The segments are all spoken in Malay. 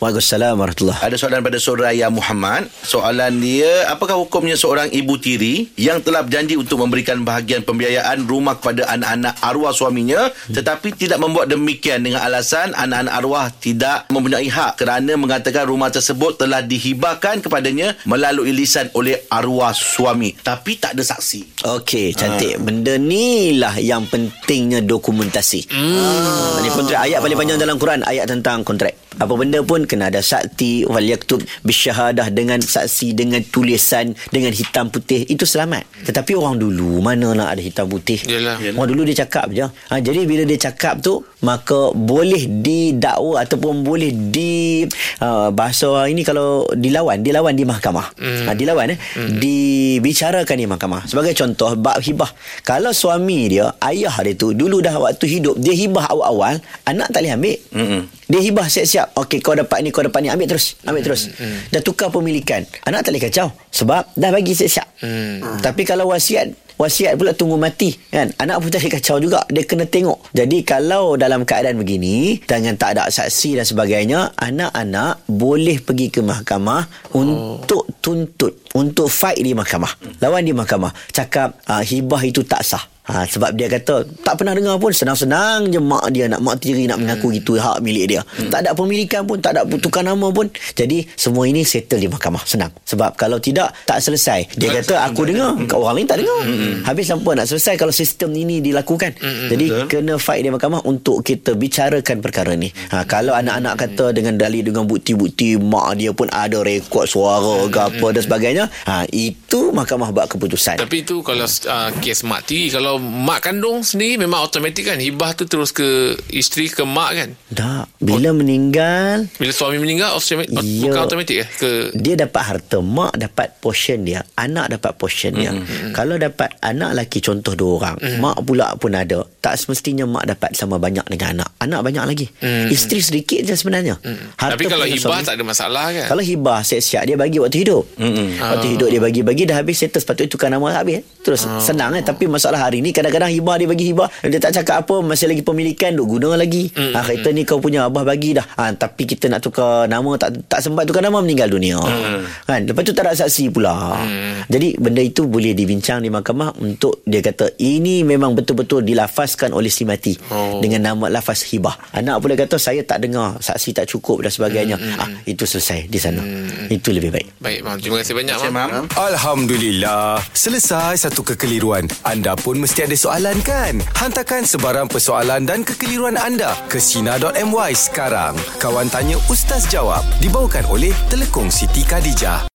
Waalaikumsalam warahmatullahi Ada soalan pada Soraya Muhammad. Soalan dia, apakah hukumnya seorang ibu tiri yang telah berjanji untuk memberikan bahagian pembiayaan rumah kepada anak-anak arwah suaminya tetapi tidak membuat demikian dengan alasan anak-anak arwah tidak mempunyai hak kerana mengatakan rumah tersebut telah dihibahkan kepadanya melalui lisan oleh arwah suami tapi tak ada saksi. Okey, cantik. Ha. Benda ni lah yang pentingnya dokumentasi. Hmm. Ini kontrak ayat paling panjang dalam Quran, ayat tentang kontrak. Apa benda pun kena ada sakti wal yaktub bisyahadah dengan saksi dengan tulisan dengan hitam putih itu selamat. Tetapi orang dulu mana nak ada hitam putih? Yalah. Orang dulu dia cakap je. Ha, jadi bila dia cakap tu maka boleh didakwa ataupun boleh di uh, bahasa ini kalau dilawan, dilawan di mahkamah. Hmm. Ha, dilawan eh. Hmm. Dibicarakan di mahkamah. Sebagai contoh bab hibah. Kalau suami dia, ayah dia tu dulu dah waktu hidup dia hibah awal-awal, anak tak boleh ambil. Hmm. Dia hibah siap-siap. Okey, kau dapat ni, kau dapat ni. Ambil terus. Ambil terus. Hmm. Dah tukar pemilikan. Anak tak boleh kacau. Sebab dah bagi siap-siap. Hmm. Tapi kalau wasiat, wasiat pula tunggu mati. kan Anak pun tak kacau juga. Dia kena tengok. Jadi kalau dalam keadaan begini, dengan tak ada saksi dan sebagainya, anak-anak boleh pergi ke mahkamah oh. untuk tuntut. Untuk fight di mahkamah. Lawan di mahkamah. Cakap uh, hibah itu tak sah. Ha, sebab dia kata tak pernah dengar pun senang-senang je mak dia nak mak tiri nak mengaku hmm. itu hak milik dia. Hmm. Tak ada pemilikan pun, tak ada tukar nama pun. Jadi semua ini settle di mahkamah. Senang. Sebab kalau tidak tak selesai. Dia kata aku dengar, hmm. orang lain tak dengar. Hmm. Habis sampai nak selesai kalau sistem ini dilakukan. Hmm. Jadi Betul. kena fight di mahkamah untuk kita bicarakan perkara ni. Ha, kalau anak-anak kata dengan dalil dengan bukti-bukti mak dia pun ada rekod suara hmm. ke apa dan sebagainya, ha, itu mahkamah buat keputusan. Tapi itu kalau uh, kes mak tiri kalau mak kandung sendiri memang automatik kan hibah tu terus ke isteri ke mak kan tak bila oh. meninggal bila suami meninggal automatik ya, bukan automatik ke? ke dia dapat harta mak dapat portion dia anak dapat portion dia mm-hmm. kalau dapat anak lelaki contoh dua orang mm-hmm. mak pula pun ada tak semestinya mak dapat sama banyak dengan anak anak banyak lagi mm-hmm. isteri sedikit je sebenarnya mm-hmm. tapi kalau hibah suami, tak ada masalah kan kalau hibah siap-siap dia bagi waktu hidup mm-hmm. Waktu oh. hidup dia bagi-bagi dah habis settle. Sepatutnya tukar nama habis terus oh. senang kan tapi masalah hari ni kadang-kadang hibah dia bagi hibah. Dia tak cakap apa masih lagi pemilikan duk guna lagi. Mm, ha, kita ni kau punya abah bagi dah. Ha, tapi kita nak tukar nama tak tak sempat tukar nama meninggal dunia. Mm. kan? Lepas tu tak ada saksi pula. Mm. jadi benda itu boleh dibincang di mahkamah untuk dia kata ini memang betul-betul dilafazkan oleh si mati oh. dengan nama lafaz hibah. Anak pula kata saya tak dengar saksi tak cukup dan sebagainya. Mm, ha, itu selesai di sana. Mm. itu lebih baik. Baik mam terima kasih banyak mam Alhamdulillah selesai satu kekeliruan anda pun mesti ada soalan kan? Hantarkan sebarang persoalan dan kekeliruan anda ke Sina.my sekarang. Kawan Tanya Ustaz Jawab dibawakan oleh Telekong Siti Khadijah.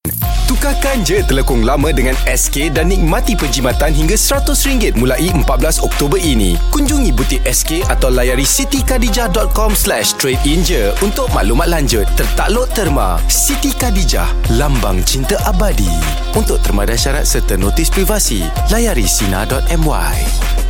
Tukarkan je telekong lama dengan SK dan nikmati penjimatan hingga RM100 mulai 14 Oktober ini. Kunjungi butik SK atau layari sitykadijah.com slash trade in je untuk maklumat lanjut. Tertakluk terma. Siti Khadijah, lambang cinta abadi. Untuk terma dan syarat serta notis privasi, layari sina.my.